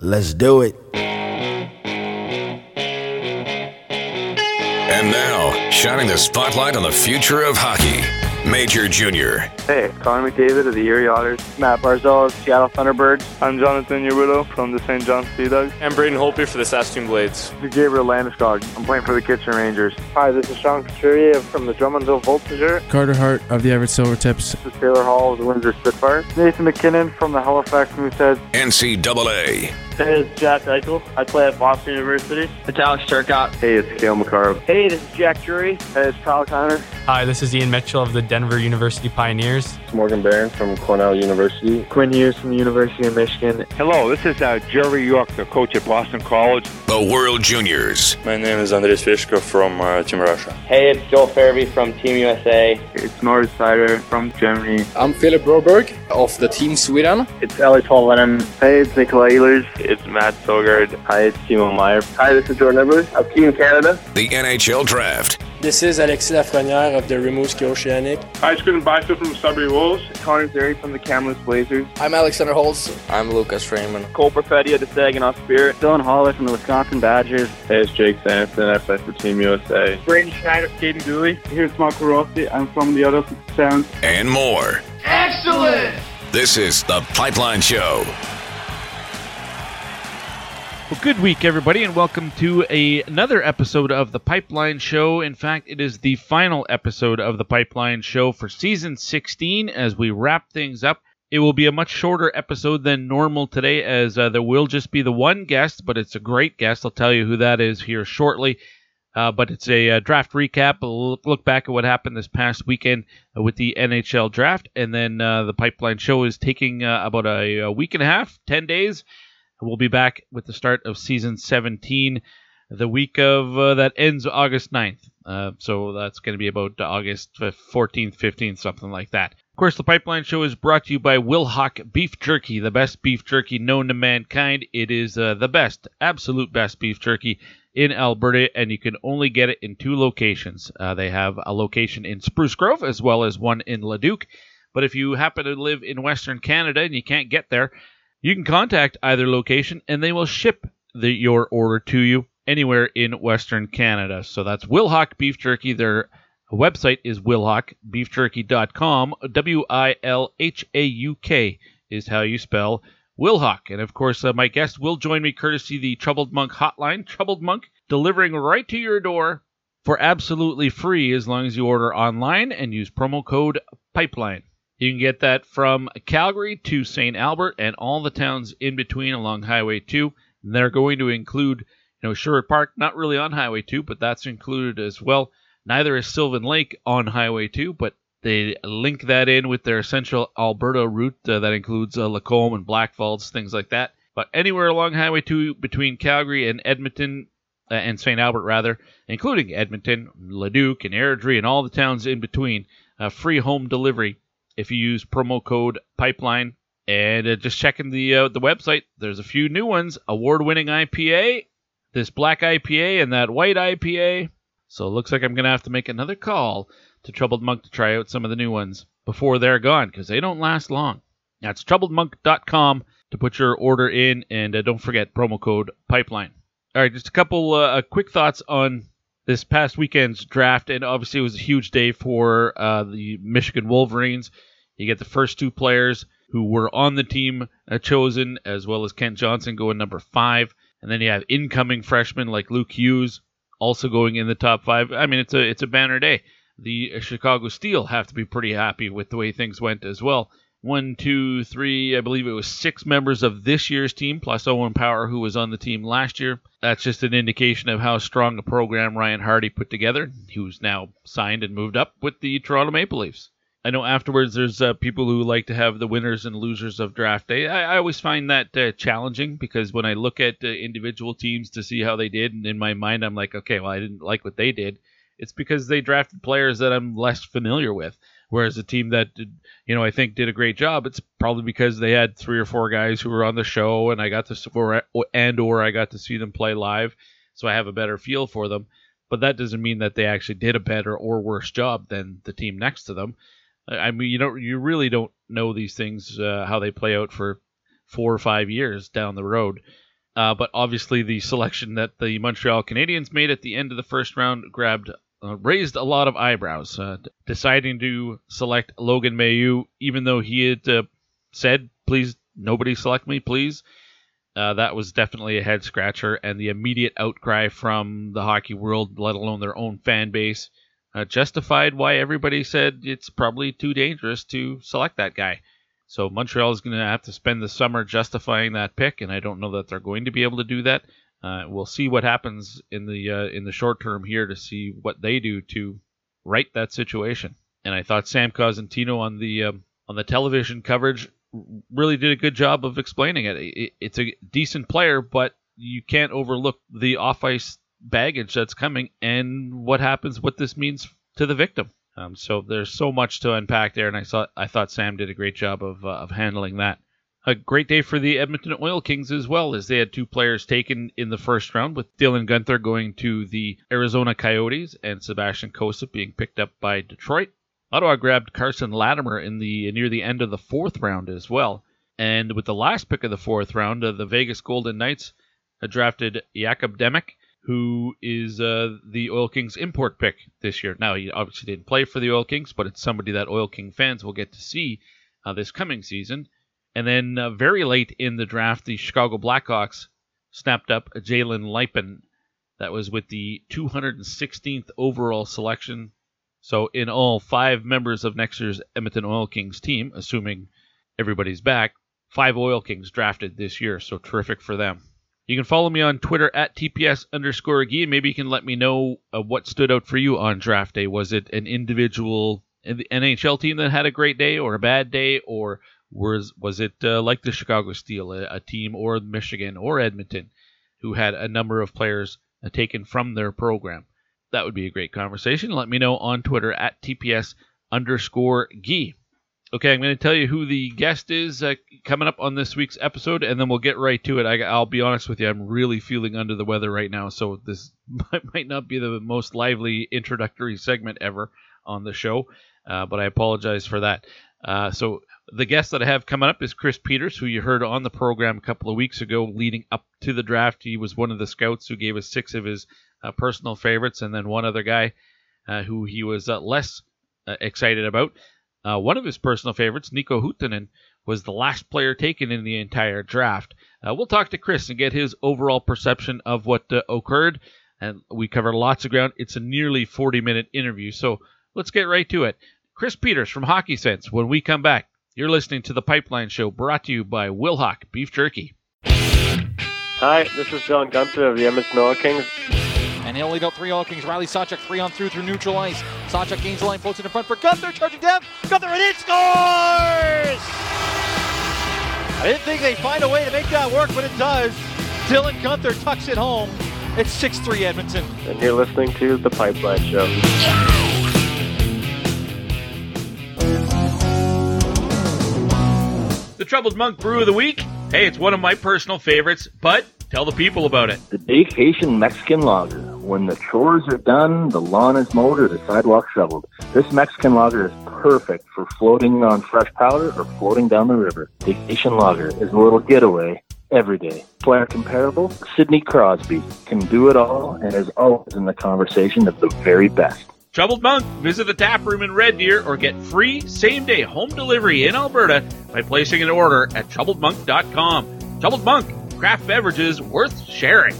Let's do it. And now, shining the spotlight on the future of hockey, Major Junior. Hey, Connor McDavid of the Erie Otters. Matt Barzal of Seattle Thunderbirds. I'm Jonathan Urbillo from the St. John Sea Dogs. I'm Braden Holtby for the Saskatoon Blades. This is Gabriel Landeskog. I'm playing for the Kitchener Rangers. Hi, this is Sean Couturier from the Drummondville Voltigeur. Carter Hart of the Everett Silvertips. This is Taylor Hall of the Windsor Spitfires. Nathan MacKinnon from the Halifax Mooseheads. NCAA. Hey, this is Jack Eichel. I play at Boston University. It's Alex Turcotte. Hey, it's Cale Makar. Hey, this is Jack Drury. Hey, it's Kyle Connor. Hi, this is Ian Mitchell of the Denver University Pioneers. It's Morgan Barron from Cornell University. Quinn Hughes from the University of Michigan. Hello, this is uh, Jerry York, the coach at Boston College. The World Juniors. My name is Andres Fishko from uh, Team Russia. Hey, it's Joel Farabee from Team USA. It's Moritz Seider from Germany. I'm Philip Broberg of the Team Sweden. It's Eeli Tolvanen. Hey, it's Nikolai Ehlers. It's Mads Sogaard. Hi, it's Timo Meier. Hi, this is Jordan Edwards of Team Canada. The NHL Draft. This is Alexis Lafreniere of the Rimouski Oceanic. Hi, it's Quinton Byfield from Sudbury Wolves. Connor Zary from the Kamloops Blazers. I'm Alexander Holtz. I'm Lucas Freeman. Cole Perfetti of the Saginaw Spirit. Dylan Holloway from the Wisconsin Badgers. Hey, it's Jake Sanderson. I play for Team USA. Braden Schneider, Caden Dooley. Here's Marco Rossi. I'm from the other Sounds. And more. Excellent! This is The Pipeline Show. Well, good week, everybody, and welcome to a, another episode of the Pipeline Show. In fact, it is the final episode of the Pipeline Show for season 16 as we wrap things up. It will be a much shorter episode than normal today, as uh, there will just be the one guest, but it's a great guest. I'll tell you who that is here shortly. Uh, but it's a, uh, draft recap, a look, back at what happened this past weekend with the NHL draft, and then uh, the Pipeline Show is taking uh, about a, a week and a half, 10 days. We'll be back with the start of season 17, the week of uh, that ends August 9th. Uh, so that's going to be about August 14th, 15th, something like that. Of course, the Pipeline Show is brought to you by Wilhauk Beef Jerky, the best beef jerky known to mankind. It is uh, the best, absolute best beef jerky in Alberta, and you can only get it in two locations. Uh, they have a location in Spruce Grove as well as one in Leduc. But if you happen to live in Western Canada and you can't get there, you can contact either location and they will ship the, your order to you anywhere in Western Canada. So that's Wilhauk Beef Jerky. Their website is wilhaukbeefjerky.com. W I L H A U K is how you spell Wilhauk. And of course, uh, my guest will join me courtesy the Troubled Monk hotline. Troubled Monk delivering right to your door for absolutely free as long as you order online and use promo code PIPELINE. You can get that from Calgary to St. Albert and all the towns in between along Highway 2. And they're going to include, you know, Sherwood Park, not really on Highway 2, but that's included as well. Neither is Sylvan Lake on Highway 2, but they link that in with their central Alberta route uh, that includes uh, Lacombe and Blackfalds, things like that. But anywhere along Highway 2 between Calgary and Edmonton, uh, and St. Albert rather, including Edmonton, Leduc, and Airdrie, and all the towns in between, uh, free home delivery if you use promo code pipeline and uh, just checking the uh, the website there's a few new ones. Award-winning ipa this black ipa and that white ipa so it looks like i'm gonna have to make another call to troubled monk to try out some of the new ones before they're gone because they don't last long. That's troubledmonk.com to put your order in and uh, don't forget promo code pipeline. All right just a couple uh, quick thoughts on this past weekend's draft, and obviously it was a huge day for uh, the Michigan Wolverines. You get the first two players who were on the team uh, chosen, as well as Kent Johnson going number five, and then you have incoming freshmen like Luke Hughes also going in the top five. I mean, it's a it's a banner day. The Chicago Steel have to be pretty happy with the way things went as well. One, two, three, I believe it was six members of this year's team, plus Owen Power, who was on the team last year. That's just an indication of how strong a program Ryan Hardy put together, who's now signed and moved up with the Toronto Maple Leafs. I know afterwards there's uh, people who like to have the winners and losers of draft day. I, I always find that uh, challenging because when I look at uh, individual teams to see how they did, and in my mind I'm like, okay, well I didn't like what they did. It's because they drafted players that I'm less familiar with. Whereas a team that did, you know I think did a great job, it's probably because they had three or four guys who were on the show, and I got to or and or I got to see them play live, so I have a better feel for them. But that doesn't mean that they actually did a better or worse job than the team next to them. I mean, you don't, you really don't know these things uh, how they play out for four or five years down the road. Uh, but obviously, the selection that the Montreal Canadiens made at the end of the first round grabbed uh, raised a lot of eyebrows. Uh, deciding to select Logan Mailloux, even though he had uh, said, "Please, nobody select me, please." Uh, that was definitely a head scratcher, and the immediate outcry from the hockey world, let alone their own fan base, uh, justified why everybody said it's probably too dangerous to select that guy. So Montreal is going to have to spend the summer justifying that pick, and I don't know that they're going to be able to do that. Uh, we'll see what happens in the uh, in the short term here to see what they do to right that situation. And I thought Sam Cosentino on the um, on the television coverage really did a good job of explaining it. it. It's a decent player, but you can't overlook the off ice baggage that's coming and what happens, what this means to the victim. Um, so there's so much to unpack there, and I thought I thought Sam did a great job of uh, of handling that. A great day for the Edmonton Oil Kings as well, as they had two players taken in the first round, with Dylan Guenther going to the Arizona Coyotes and Sebastian Cossa being picked up by Detroit. Ottawa grabbed Carson Latimer in the near the end of the fourth round as well. And with the last pick of the fourth round, uh, the Vegas Golden Knights drafted Jakub Demek, who is uh, the Oil Kings import pick this year. Now, he obviously didn't play for the Oil Kings, but it's somebody that Oil King fans will get to see uh, this coming season. And then uh, very late in the draft, the Chicago Blackhawks snapped up Jalen Luypen. That was with the 216th overall selection so, in all, five members of next year's Edmonton Oil Kings team, assuming everybody's back, five Oil Kings drafted this year. So, terrific for them. You can follow me on Twitter at TPS underscore and maybe you can let me know uh, what stood out for you on draft day. Was it an individual NHL team that had a great day or a bad day, or was was it uh, like the Chicago Steel, a, a, team, or Michigan or Edmonton, who had a number of players uh, taken from their program? that would be a great conversation. Let me know on Twitter at TPS underscore Gee. Okay, I'm going to tell you who the guest is uh, coming up on this week's episode, and then we'll get right to it. I, will be honest with you, I'm really feeling under the weather right now, so this might not be the most lively introductory segment ever on the show, uh, but I apologize for that. Uh, so the guest that I have coming up is Chris Peters, who you heard on the program a couple of weeks ago leading up to the draft. He was one of the scouts who gave us six of his uh, personal favorites, and then one other guy uh, who he was uh, less uh, excited about. One of his personal favorites, Niko Huuhtanen, was the last player taken in the entire draft. We'll talk to Chris and get his overall perception of what occurred, and we covered lots of ground. It's a nearly 40 minute interview, so let's get right to it. Chris Peters from Hockey Sense. When we come back, you're listening to the Pipeline Show, brought to you by Wilhauk Beef Jerky. Hi, this is John Guenther of the Edmonton Oil Kings. And he'll lead out three All Kings. Riley Sawchuk three on through through neutral ice. Sawchuk gains the line, floats it in front for Guenther, charging down. Guenther and it scores! I didn't think they'd find a way to make that work, but it does. Dylan Guenther tucks it home. It's 6-3 Edmonton. And you're listening to The Pipeline Show. The Troubled Monk Brew of the Week. Hey, it's one of my personal favorites, but Tell the people about it. The Vacation Mexican Lager. When the chores are done, the lawn is mowed, or the sidewalk shoveled. This Mexican lager is perfect for floating on fresh powder or floating down the river. Vacation Lager is a little getaway every day. Player comparable, Sidney Crosby can do it all and is always in the conversation of the very best. Troubled Monk, visit the tap room in Red Deer or get free same day home delivery in Alberta by placing an order at troubledmonk.com. Troubled Monk, craft beverages worth sharing.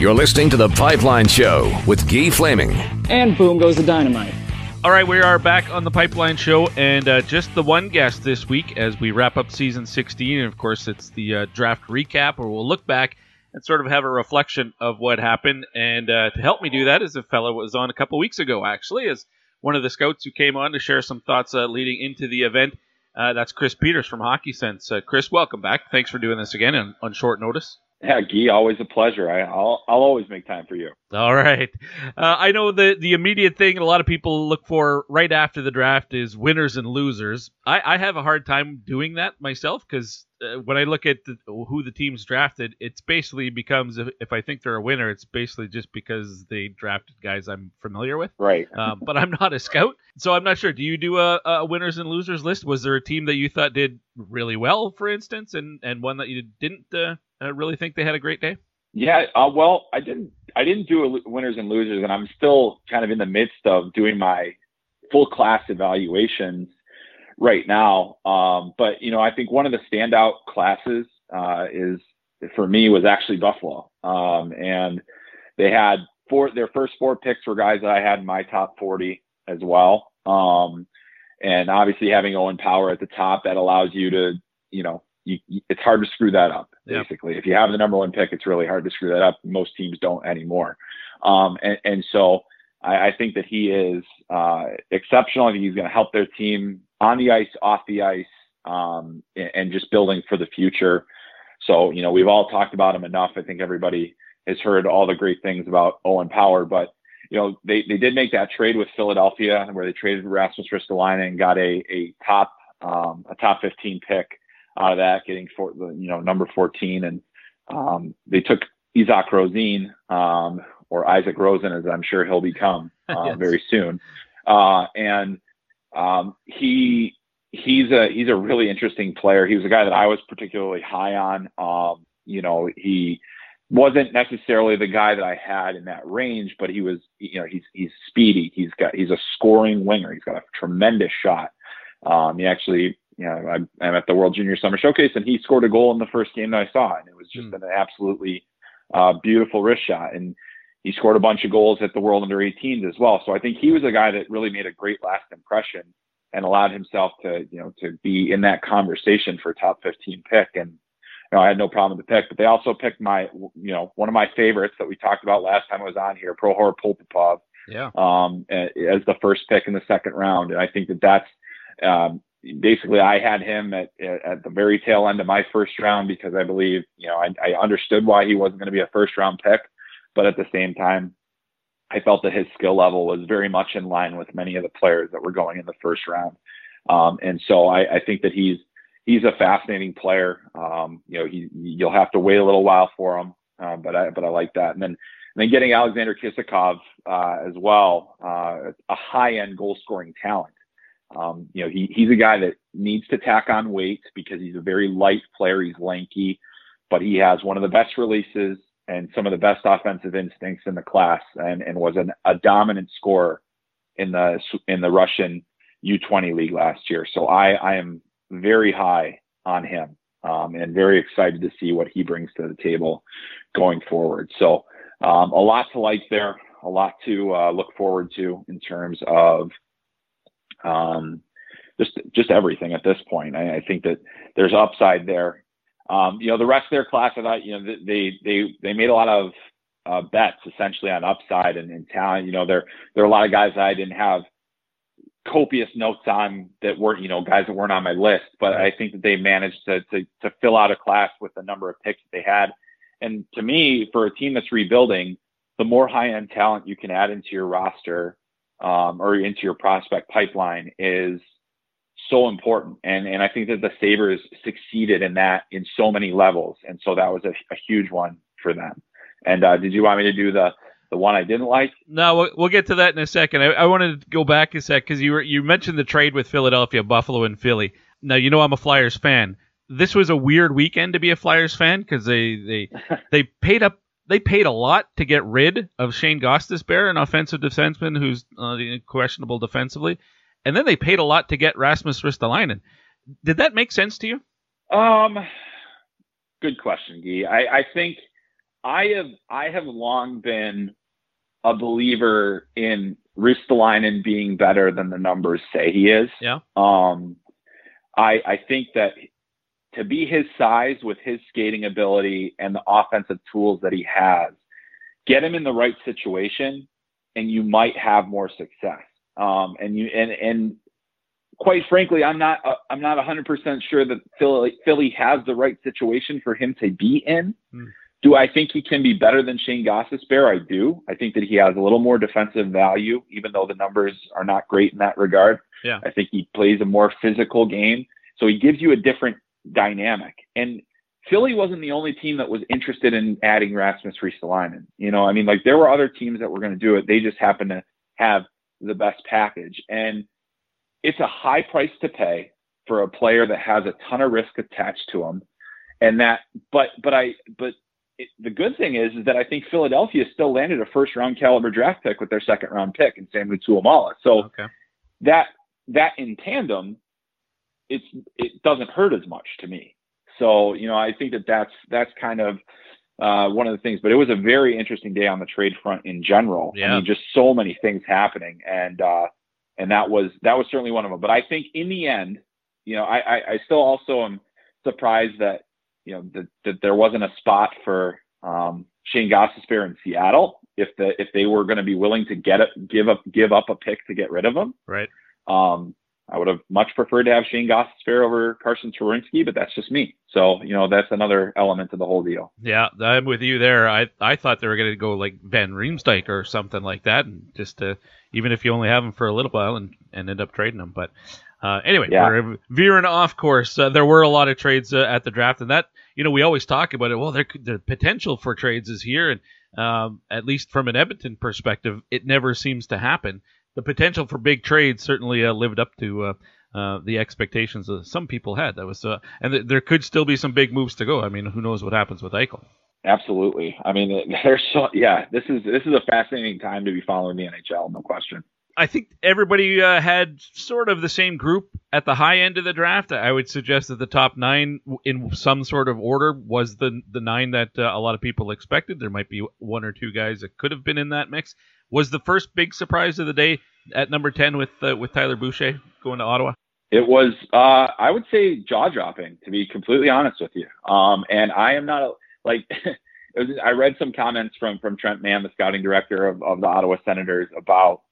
You're listening to The Pipeline Show with Guy Flaming. And boom goes the dynamite. All right, we are back on The Pipeline Show, and uh, just the one guest this week as we wrap up season 16. And of course, it's the uh, draft recap, where we'll look back and sort of have a reflection of what happened. And uh, to help me do that is a fellow was on a couple weeks ago, actually, as one of the scouts who came on to share some thoughts uh, leading into the event. Uh, that's Chris Peters from Hockey Sense. Uh, Chris, welcome back. Thanks for doing this again on, on short notice. Yeah, Guy, always a pleasure. I, will I'll always make time for you. All right. Uh, I know the the immediate thing a lot of people look for right after the draft is winners and losers. I, I have a hard time doing that myself because uh, when I look at the, who the teams drafted, it's basically becomes if, if, I think they're a winner, it's basically just because they drafted guys I'm familiar with. Right. Um, but I'm not a scout, so I'm not sure. Do you do a, a, winners and losers list? Was there a team that you thought did really well, for instance, and and one that you didn't uh, uh really think they had a great day? Yeah. Uh, well, I didn't. I didn't do a winners and losers, and I'm still kind of in the midst of doing my full class evaluations right now. Um, but you know, I think one of the standout classes uh, is for me was actually Buffalo, um, and they had four. Their first four picks were guys that I had in my top 40 as well. Um, and obviously, having Owen Power at the top that allows you to, you know, you, it's hard to screw that up. Basically, yep. if you have the number one pick, it's really hard to screw that up. Most teams don't anymore. Um, and, and so I, I think that he is uh, exceptional. I think he's going to help their team on the ice, off the ice, um, and, just building for the future. So, you know, we've all talked about him enough. I think everybody has heard all the great things about Owen Power, but you know, they, they did make that trade with Philadelphia where they traded Rasmus Ristolainen and got a, a top, um, a top 15 pick out of that, getting for you know, number 14. And, um, they took Isaac Rosén, um, or Isaac Rosen, as I'm sure he'll become uh, yes. very soon. Uh, and um, he he's a he's a really interesting player. He was a guy that I was particularly high on. Um, you know, he wasn't necessarily the guy that I had in that range, but he was, you know, he's he's speedy. He's got he's a scoring winger. He's got a tremendous shot. Um, he actually, you know, I'm, I'm, at the World Junior Summer Showcase, and he scored a goal in the first game that I saw, and it was just mm. an absolutely uh, beautiful wrist shot. And he scored a bunch of goals at the World Under 18s as well. So I think he was a guy that really made a great last impression and allowed himself to, you know, to be in that conversation for top 15 pick. And you know, I had no problem with the pick, but they also picked my, you know, one of my favorites that we talked about last time I was on here, Prokhor Poltapov, yeah, um, as the first pick in the second round. And I think that that's, um, basically I had him at, at the very tail end of my first round because I believe, you know, I, I understood why he wasn't going to be a first round pick but at the same time, I felt that his skill level was very much in line with many of the players that were going in the first round. Um, and so I, I, think that he's he's a fascinating player. Um, you know, he you'll have to wait a little while for him, uh, but I but I like that. And then and then getting Alexander Kisakov uh, as well, uh, a high end goal scoring talent. Um, you know, he he's a guy that needs to tack on weight because he's a very light player. He's lanky, but he has one of the best releases and some of the best offensive instincts in the class and, and was an, a dominant scorer in the in the Russian U20 league last year. So I, I am very high on him um, and very excited to see what he brings to the table going forward. So um, a lot to like there, a lot to uh, look forward to in terms of um, just just everything at this point. I, I think that there's upside there um, you know, the rest of their class, I thought, you know, they they they made a lot of uh, bets essentially on upside and, talent. You know, there there are a lot of guys that I didn't have copious notes on that weren't, you know, guys that weren't on my list. But I think that they managed to to to fill out a class with the number of picks that they had. And to me, for a team that's rebuilding, the more high end talent you can add into your roster um, or into your prospect pipeline is so important. And and I think that the Sabres succeeded in that in so many levels. And so that was a, a huge one for them. And uh, did you want me to do the the one I didn't like? No, we'll, we'll get to that in a second. I, I wanted to go back a sec because you were you mentioned the trade with Philadelphia, Buffalo, and Philly. Now you know I'm a Flyers fan. This was a weird weekend to be a Flyers fan because they they they paid up they paid a lot to get rid of Shane Gostisbehere, an offensive defenseman who's uh, questionable defensively and then they paid a lot to get Rasmus Ristolainen. Did that make sense to you? Um, good question, Guy. I, I think I have I have long been a believer in Ristolainen being better than the numbers say he is. Yeah. Um, I I think that to be his size with his skating ability and the offensive tools that he has, get him in the right situation, and you might have more success. Um, and you and and quite frankly, I'm not uh, I'm not 100% sure that Philly Philly has the right situation for him to be in. Mm. Do I think he can be better than Shane Gostisbehere? I do. I think that he has a little more defensive value, even though the numbers are not great in that regard. Yeah. I think he plays a more physical game, so he gives you a different dynamic. And Philly wasn't the only team that was interested in adding Rasmus Ristolainen. You know, I mean, like there were other teams that were going to do it. They just happened to have the best package. And it's a high price to pay for a player that has a ton of risk attached to him. And that, but, but I, but it, the good thing is, is that I think Philadelphia still landed a first round caliber draft pick with their second round pick in Samu Tuomaala. So okay. that, that in tandem, it's, it doesn't hurt as much to me. So, you know, I think that that's, that's kind of, uh, one of the things, but it was a very interesting day on the trade front in general. Yeah. I mean, just so many things happening. And, uh, and that was, that was certainly one of them. But I think in the end, you know, I, I, I still also am surprised that, you know, that, that there wasn't a spot for, um, Shane Gostisbehere in Seattle if the, if they were going to be willing to get it, give up, give up a pick to get rid of him. Right. Um, I would have much preferred to have Shane Gostisbehere over Carsen Twarynski, but that's just me. So, you know, that's another element of the whole deal. Yeah, I'm with you there. I I thought they were going to go like Van Riemsdyk or something like that, and just to, even if you only have him for a little while and, and end up trading him. But uh, anyway, Yeah. we're veering off course. Uh, there were a lot of trades uh, at the draft, and that you know we always talk about it. Well, there the potential for trades is here, and um, at least from an Edmonton perspective, it never seems to happen. The potential for big trades certainly uh, lived up to uh, uh, the expectations that some people had. That was, uh, and th- there could still be some big moves to go. I mean, who knows what happens with Eichel? Absolutely. I mean, there's so, yeah, this is, this is a fascinating time to be following the NHL, no question. I think everybody uh, had sort of the same group at the high end of the draft. I would suggest that the top nine, in some sort of order, was the the nine that uh, a lot of people expected. There might be one or two guys that could have been in that mix. Was the first big surprise of the day at number ten with uh, with Tyler Boucher going to Ottawa? It was, uh, I would say jaw dropping to be completely honest with you. Um, and I am not a, like, was, I read some comments from, from Trent Mann, the scouting director of, of the Ottawa Senators about,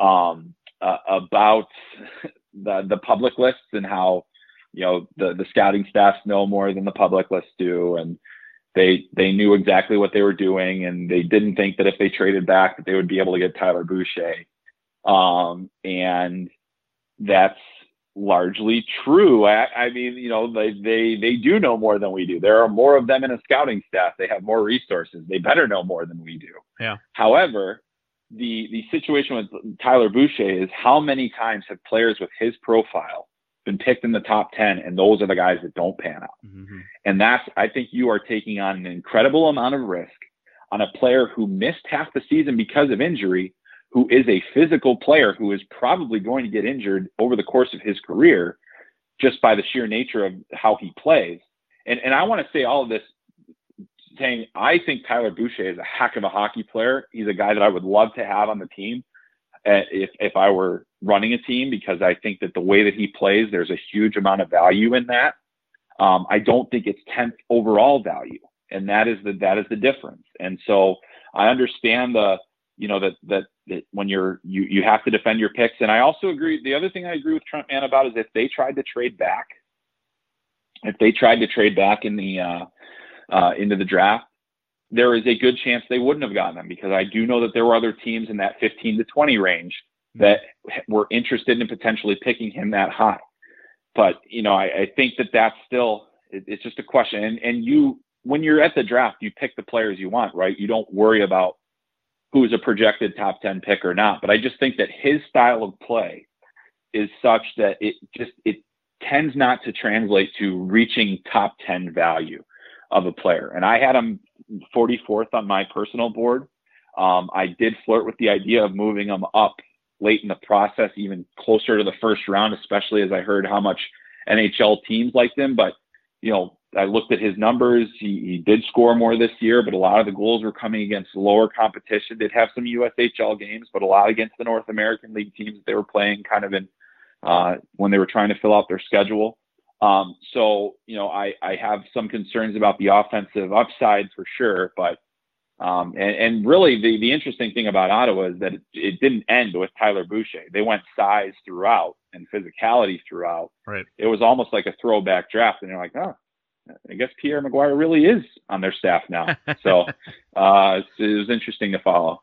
um, uh, about the, the public lists and how, you know, the, the scouting staffs know more than the public lists do. And they, they knew exactly what they were doing and they didn't think that if they traded back that they would be able to get Tyler Boucher. Um, and that's largely true. I, I mean, you know, they, they, they do know more than we do. There are more of them in a scouting staff. They have more resources. They better know more than we do. Yeah. However, the, the situation with Tyler Boucher is how many times have players with his profile been picked in the top 10 and those are the guys that don't pan out. Mm-hmm. And that's, I think you are taking on an incredible amount of risk on a player who missed half the season because of injury, who is a physical player who is probably going to get injured over the course of his career just by the sheer nature of how he plays. And, and I want to say all of this saying, I think Tyler Boucher is a heck of a hockey player. He's a guy that I would love to have on the team if, if I were running a team, because I think that the way that he plays, there's a huge amount of value in that. Um, I don't think it's 10th overall value. And that is the, that is the difference. And so I understand the, you know, that, that, that when you're, you, you have to defend your picks. And I also agree. The other thing I agree with Trent Mann about is if they tried to trade back, if they tried to trade back in the, uh, uh, into the draft, there is a good chance they wouldn't have gotten them because I do know that there were other teams in that 15 to 20 range hmm. that were interested in potentially picking him that high. But, you know, I, I think that that's still, it, it's just a question. And, and you, when you're at the draft, you pick the players you want, right? You don't worry about who's a projected top 10 pick or not. But I just think that his style of play is such that it just, it tends not to translate to reaching top 10 value of a player. And I had him 44th on my personal board. Um, I did flirt with the idea of moving him up late in the process, even closer to the first round, especially as I heard how much NHL teams liked him. But, you know, I looked at his numbers. He, he did score more this year, but a lot of the goals were coming against lower competition. Did have some USHL games, but a lot against the North American League teams they were playing kind of in uh, when they were trying to fill out their schedule. Um, so, you know, I, I have some concerns about the offensive upside for sure, but, um, and, and really the, the interesting thing about Ottawa is that it, it didn't end with Tyler Boucher. They went size throughout and physicality throughout. Right. It was almost like a throwback draft and you're like, oh, I guess Pierre McGuire really is on their staff now. So, uh, it was interesting to follow.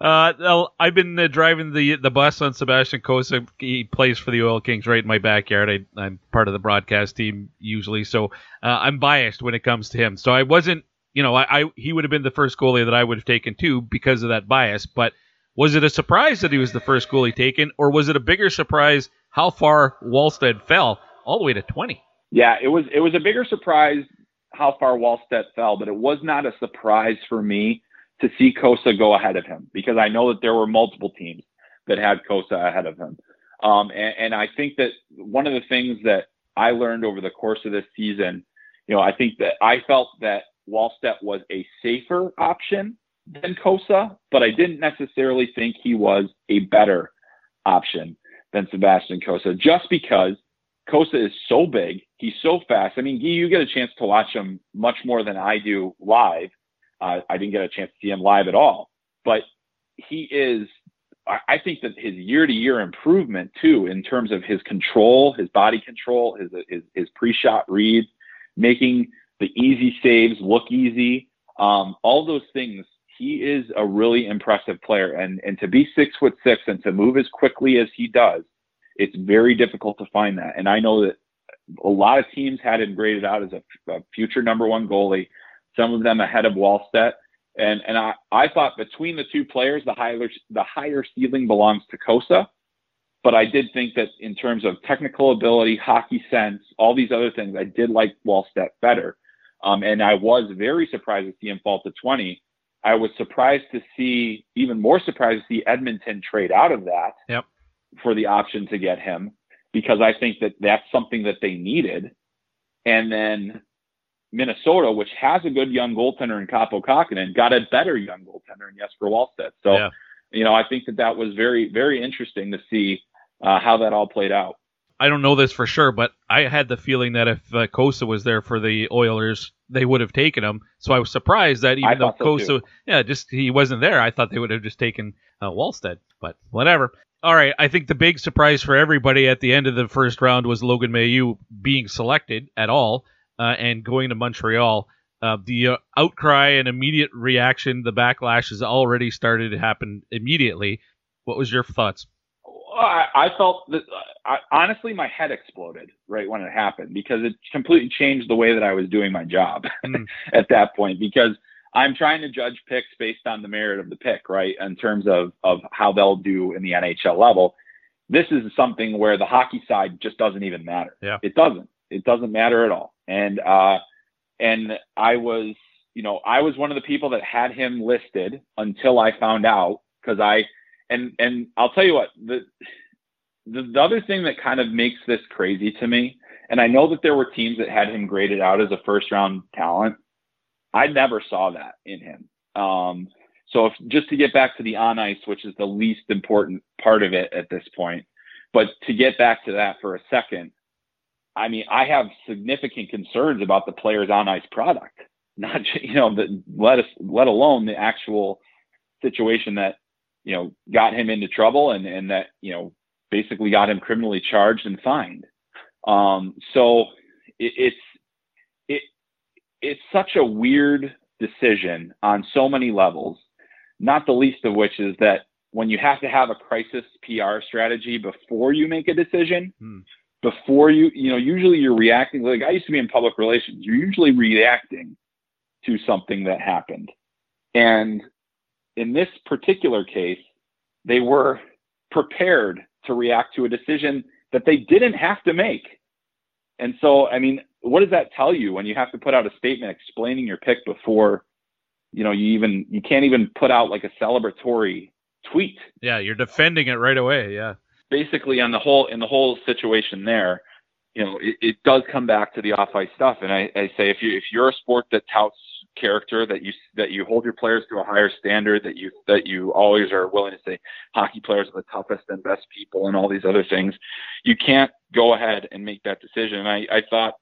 Uh, I've been uh, driving the the bus on Sebastian Cossa. He plays for the Oil Kings right in my backyard. I, am part of the broadcast team usually, so uh, I'm biased when it comes to him. So I wasn't, you know, I, I he would have been the first goalie that I would have taken too because of that bias. But was it a surprise that he was the first goalie taken, or was it a bigger surprise how far Wallstedt fell all the way to 20? Yeah, it was it was a bigger surprise how far Wallstedt fell, but it was not a surprise for me to see Cossa go ahead of him because I know that there were multiple teams that had Cossa ahead of him. Um, and, and I think that one of the things that I learned over the course of this season, you know, I think that I felt that Wallstedt was a safer option than Cossa, but I didn't necessarily think he was a better option than Sebastian Cossa just because Cossa is so big. He's so fast. I mean, you get a chance to watch him much more than I do live. Uh, I didn't get a chance to see him live at all, but he is. I think that his year-to-year improvement too, in terms of his control, his body control, his his, his pre-shot reads, making the easy saves look easy, um, all those things. He is a really impressive player, and and to be six foot six and to move as quickly as he does, it's very difficult to find that. And I know that a lot of teams had him graded out as a, a future number one goalie some of them ahead of Wallstedt. And and I, I thought between the two players, the higher the higher ceiling belongs to Cossa. But I did think that in terms of technical ability, hockey sense, all these other things, I did like Wallstedt better. Um, and I was very surprised to see him fall to 20. I was surprised to see, even more surprised to see Edmonton trade out of that yep. for the option to get him, because I think that that's something that they needed. And then Minnesota, which has a good young goaltender in Kaapo Kähkönen, got a better young goaltender in Jesper Wallstedt. So, yeah. you know, I think that that was very, very interesting to see uh, how that all played out. I don't know this for sure, but I had the feeling that if uh, Cossa was there for the Oilers, they would have taken him. So I was surprised that even though so Cossa, too. yeah, just he wasn't there, I thought they would have just taken uh. But whatever. All right, I think the big surprise for everybody at the end of the first round was Logan Mailloux being selected at all uh, and going to Montreal. Uh, the uh, outcry and immediate reaction, the backlash has already started to happen immediately. What was your thoughts? I, I felt that I, honestly, my head exploded right when it happened because it completely changed the way that I was doing my job mm. at that point. Because I'm trying to judge picks based on the merit of the pick, right? In terms of of how they'll do in the NHL level. This is something where the hockey side just doesn't even matter. Yeah. It doesn't. It doesn't matter at all. And uh, and I was, you know, I was one of the people that had him listed until I found out because I and and I'll tell you what the, the the other thing that kind of makes this crazy to me, and I know that there were teams that had him graded out as a first round talent. I never saw that in him. Um, so if, just to get back to the on ice, which is the least important part of it at this point, but to get back to that for a second, I mean, I have significant concerns about the player's on ice product, not you know, the, let us let alone the actual situation that you know got him into trouble and and that you know basically got him criminally charged and fined. Um, so it, it's it it's such a weird decision on so many levels. Not the least of which is that when you have to have a crisis PR strategy before you make a decision. Hmm before you, you know, usually you're reacting. Like I used to be in public relations, you're usually reacting to something that happened. And in this particular case, they were prepared to react to a decision that they didn't have to make. And so, I mean, what does that tell you when you have to put out a statement explaining your pick before, you know, you even, you can't even put out like a celebratory tweet? Yeah, you're defending it right away. Yeah basically on the whole in the whole situation there, you know, it, it does come back to the off ice stuff. And I, I say if you if you're a sport that touts character, that you that you hold your players to a higher standard, that you that you always are willing to say hockey players are the toughest and best people and all these other things, you can't go ahead and make that decision. And I, I thought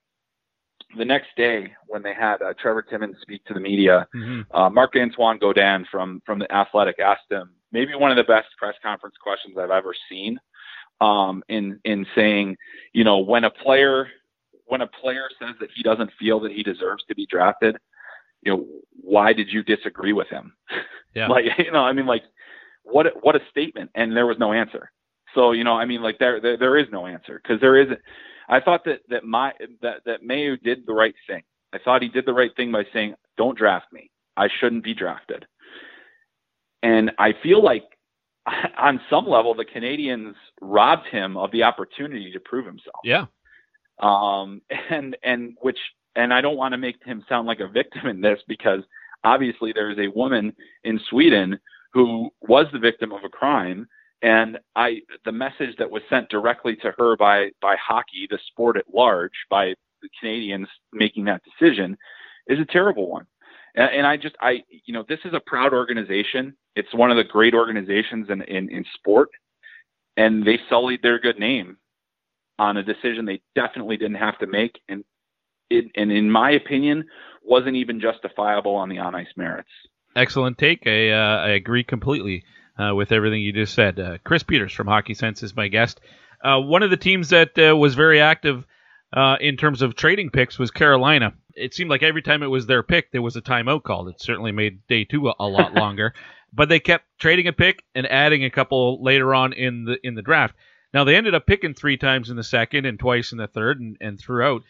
the next day when they had uh, Trevor Timmins speak to the media, mm-hmm. uh, Marc Antoine Godin from from the Athletic asked him maybe one of the best press conference questions I've ever seen um, in in saying, you know, when a player when a player says that he doesn't feel that he deserves to be drafted, you know, why did you disagree with him? Yeah. like, you know, I mean, like, what what a statement, and there was no answer. So, you know, I mean, like, there there, there is no answer because there isn't. I thought that that my that that Mailloux did the right thing. I thought he did the right thing by saying, "Don't draft me. I shouldn't be drafted." And I feel like on some level the Canadiens robbed him of the opportunity to prove himself. Yeah. Um and and which and I don't want to make him sound like a victim in this because obviously there is a woman in Sweden who was the victim of a crime and I the message that was sent directly to her by by hockey, the sport at large, by the Canadiens making that decision is a terrible one. And, and I just I you know this is a proud organization. It's one of the great organizations in in, in sport, and they sullied their good name on a decision they definitely didn't have to make, and it and in my opinion wasn't even justifiable on the on ice merits. Excellent take. I uh, I agree completely uh, with everything you just said. Uh, Chris Peters from Hockey Sense is my guest. Uh, one of the teams that uh, was very active uh, in terms of trading picks was Carolina. It seemed like every time it was their pick, there was a timeout called. It certainly made day two a, a lot longer, but they kept trading a pick and adding a couple later on in the in the draft. Now they ended up picking three times in the second and twice in the third and, and throughout.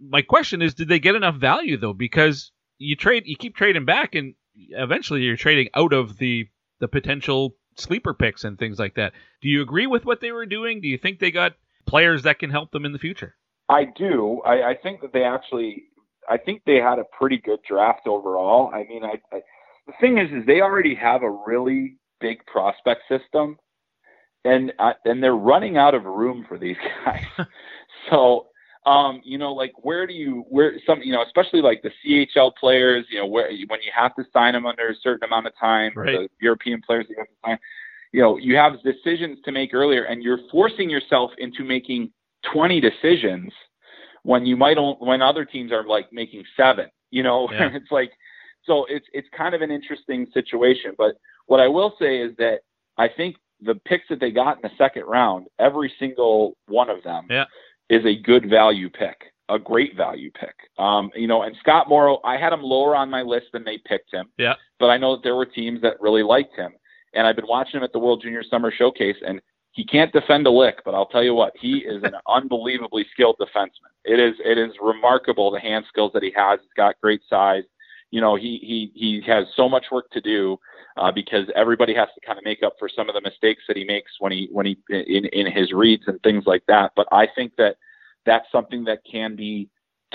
My question is, did they get enough value though? Because you trade, you keep trading back, and eventually you're trading out of the the potential sleeper picks and things like that. Do you agree with what they were doing? Do you think they got players that can help them in the future? I do. I, I think that they actually. I think they had a pretty good draft overall. I mean, I, I the thing is, is they already have a really big prospect system, and uh, and they're running out of room for these guys. so um, you know, like where do you where some you know, especially like the CHL players, you know, where when you have to sign them under a certain amount of time, right. the European players you have to sign, you know, you have decisions to make earlier, and you're forcing yourself into making 20 decisions when you might when other teams are like making seven. You know, Yeah. it's like so it's it's kind of an interesting situation. But what I will say is that I think the picks that they got in the second round, every single one of them Yeah. is a good value pick, a great value pick. Um, you know, and Scott Morrow, I had him lower on my list than they picked him, Yeah. but I know that there were teams that really liked him. And I've been watching him at the World Junior Summer Showcase, and he can't defend a lick, but I'll tell you what, he is an unbelievably skilled defenseman. It is it is remarkable the hand skills that he has. He's got great size. You know, he he he has so much work to do uh, because everybody has to kind of make up for some of the mistakes that he makes when he when he in in his reads and things like that. But I think that that's something that can be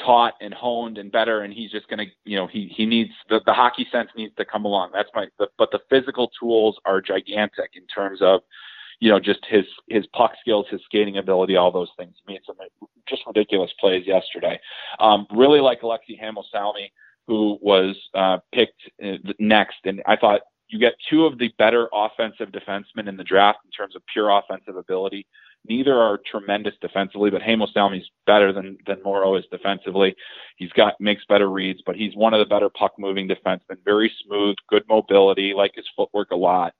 taught and honed and better and he's just going to you know he he needs the, the hockey sense needs to come along that's my the, but the physical tools are gigantic in terms of you know just his his puck skills his skating ability all those things he made some just ridiculous plays yesterday um really like aleksi heimosalmi who was uh picked uh, next and i thought you get two of the better offensive defensemen in the draft in terms of pure offensive ability neither are tremendous defensively, but Heimosalmi's better than than Morrow is defensively. He's got makes better reads, but he's one of the better puck moving defensemen. Very smooth, good mobility, like his footwork a lot.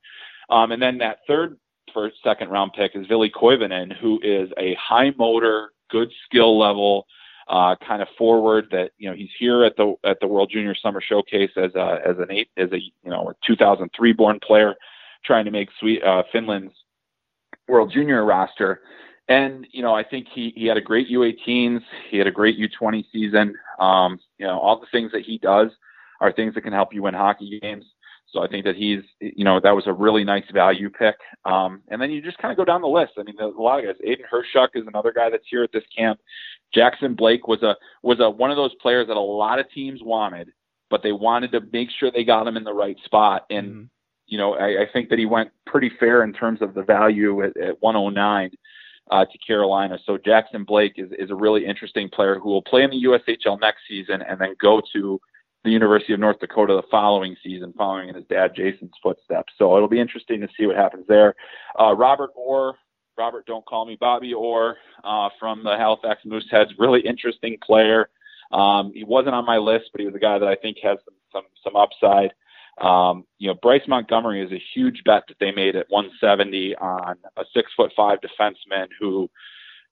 Um, and then that third first second round pick is Ville Koivunen, who is a high motor, good skill level. Uh, kind of forward that you know he's here at the at the World Junior Summer Showcase as a as an eight as a you know a 2003 born player trying to make sweet uh, Finland's World Junior roster. And you know, I think he he had a great U18s. He had a great U20 season. Um, you know, all the things that he does are things that can help you win hockey games. So I think that he's, you know, that was a really nice value pick. Um, and then you just kind of go down the list. I mean, there's a lot of guys. Aidan Hreschuk is another guy that's here at this camp. Jackson Blake was a was a one of those players that a lot of teams wanted, but they wanted to make sure they got him in the right spot. And Mm-hmm. you know, I, I think that he went pretty fair in terms of the value at, at 109 uh, to Carolina. So Jackson Blake is, is a really interesting player who will play in the USHL next season and then go to the University of North Dakota the following season, following in his dad Jason's footsteps. So it'll be interesting to see what happens there. Uh, Robert Orr, Robert, don't call me Bobby Orr, uh, from the Halifax Mooseheads, really interesting player. Um, he wasn't on my list, but he was a guy that I think has some some, some upside. Um, you know, Bryce Montgomery is a huge bet that they made at 170 on a six foot five defenseman who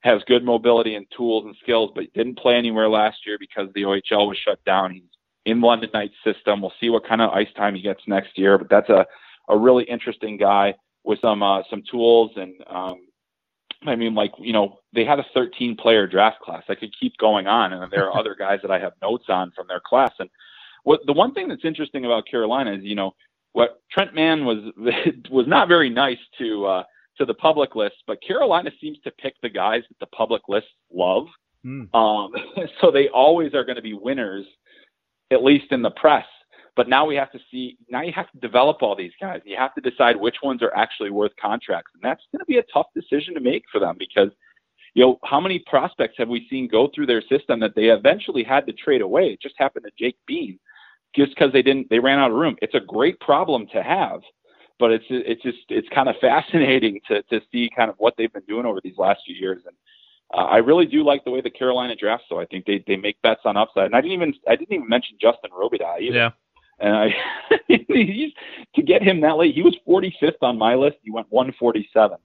has good mobility and tools and skills, but didn't play anywhere last year because the OHL was shut down. He's in London Knight's system. We'll see what kind of ice time he gets next year, but that's a, a really interesting guy with some uh, some tools and um, I mean, like you know, they had a 13 player draft class. I could keep going on, and there are other guys that I have notes on from their class. And what the one thing that's interesting about Carolina is, you know, what Trent Mann was was not very nice to uh, to the public list, but Carolina seems to pick the guys that the public lists love. Mm. Um, so they always are going to be winners, at least in the press. But now we have to see. Now you have to develop all these guys. You have to decide which ones are actually worth contracts, and that's going to be a tough decision to make for them because, you know, how many prospects have we seen go through their system that they eventually had to trade away? It just happened to Jake Bean, just because they didn't. They ran out of room. It's a great problem to have, but it's it's just it's kind of fascinating to to see kind of what they've been doing over these last few years and. Uh, I really do like the way the Carolina drafts, so I think they, they make bets on upside. And I didn't even I didn't even mention Justin Robidas either. Yeah. And I, to get him that late, he was 45th on my list. He went 147.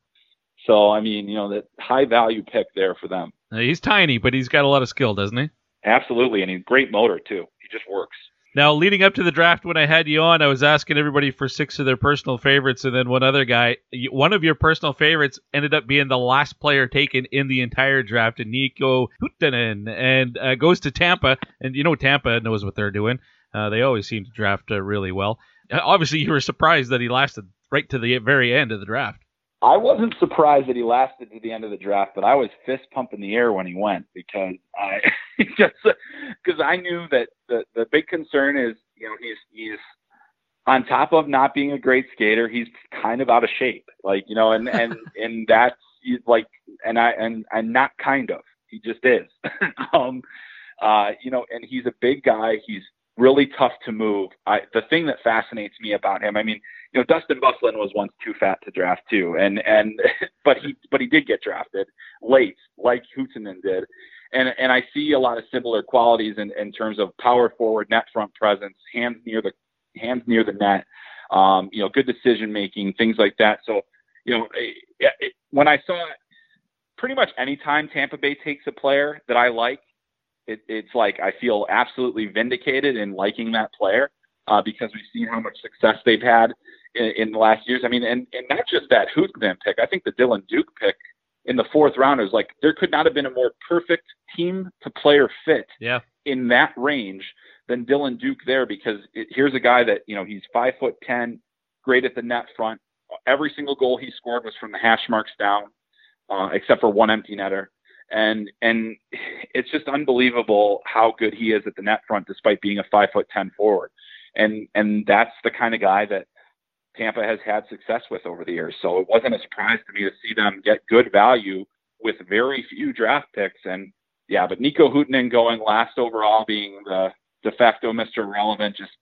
So I mean, you know, that high value pick there for them. He's tiny, but he's got a lot of skill, doesn't he? Absolutely, and he's great motor too. He just works. Now, leading up to the draft, when I had you on, I was asking everybody for six of their personal favorites, and then one other guy. One of your personal favorites ended up being the last player taken in the entire draft, and Niko Huuhtanen, and uh, goes to Tampa. And you know, Tampa knows what they're doing. Uh, they always seem to draft uh, really well. Uh, obviously, you were surprised that he lasted right to the very end of the draft. I wasn't surprised that he lasted to the end of the draft, but I was fist pumping the air when he went because I just because I knew that the the big concern is you know he's he's on top of not being a great skater, he's kind of out of shape, like you know, and and and that's like and I and and not kind of he just is, um, uh, you know, and he's a big guy. He's really tough to move. I, the thing that fascinates me about him, I mean, you know, Dustin Byfuglien was once too fat to draft too, and and but he but he did get drafted late, like Huuhtanen did, and and I see a lot of similar qualities in in terms of power forward, net front presence, hands near the hands near the net, um, you know, good decision making, things like that. So, you know, it, it, when I saw pretty much anytime Tampa Bay takes a player that I like, it, it's like I feel absolutely vindicated in liking that player uh, because we've seen how much success they've had in, in the last years. I mean, and, and not just that Huuhtanen pick. I think the Dylan Duke pick in the fourth round is like there could not have been a more perfect team to player fit yeah. in that range than Dylan Duke there because it, here's a guy that you know he's five foot ten, great at the net front. Every single goal he scored was from the hash marks down, uh, except for one empty netter and and it's just unbelievable how good he is at the net front despite being a five foot ten forward. And and that's the kind of guy that Tampa has had success with over the years. So it wasn't a surprise to me to see them get good value with very few draft picks. And yeah but Niko Huuhtanen going last overall being the de facto Mr. Relevant just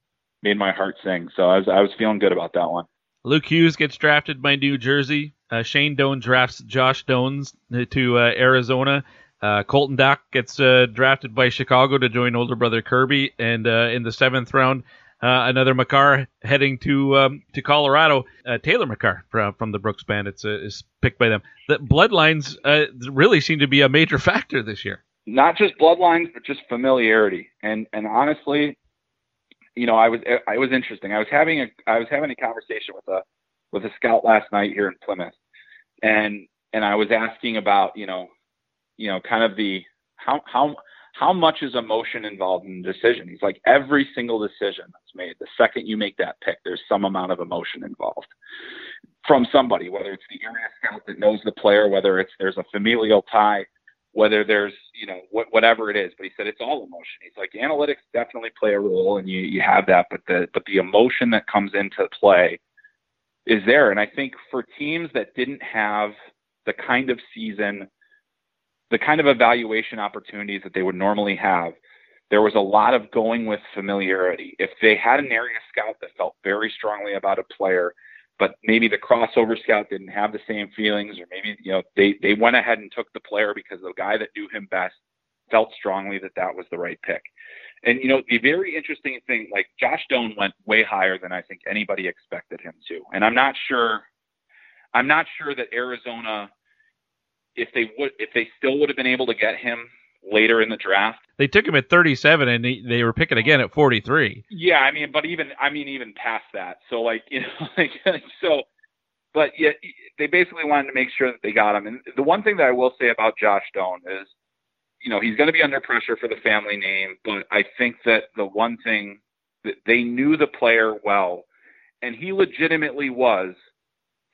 made my heart sing. So I was I was feeling good about that one Luke Hughes gets drafted by New Jersey. Uh, Shane Doan drafts Josh Doans to uh, Arizona. Uh, Colton Dach gets uh, drafted by Chicago to join older brother Kirby, and uh, in the seventh round, uh, another Makar heading to um, to Colorado. Taylor Makar from, from the Brooks Bandits is picked by them. The bloodlines really seem to be a major factor this year. Not just bloodlines, but just familiarity. And and honestly, you know, I was I was interesting. I was having a I was having a conversation with a with a scout last night here in Plymouth, and and I was asking about you know, you know, kind of the how how how much is emotion involved in the decision? He's like every single decision that's made, the second you make that pick, there's some amount of emotion involved from somebody, whether it's the area scout that knows the player, whether it's there's a familial tie whether there's you know what, whatever it is but he said it's all emotion. He's like analytics definitely play a role and you you have that but the but the emotion that comes into play is there. And i think for teams that didn't have the kind of season the kind of evaluation opportunities that they would normally have there was a lot of going with familiarity. If they had an area scout that felt very strongly about a player but maybe the crossover scout didn't have the same feelings, or maybe you know they they went ahead and took the player because the guy that knew him best felt strongly that that was the right pick. And you know the very interesting thing, like Josh Doan went way higher than I think anybody expected him to, and I'm not sure, I'm not sure that Arizona, if they would, if they still would have been able to get him later in the draft. They took him at 37, and they, they were picking again at 43. Yeah, I mean, but even I mean, even past that. So like you know, like so, but yeah, they basically wanted to make sure that they got him. And the one thing that I will say about Josh Doan is, you know, he's going to be under pressure for the family name, but I think that the one thing that they knew the player well, and he legitimately was,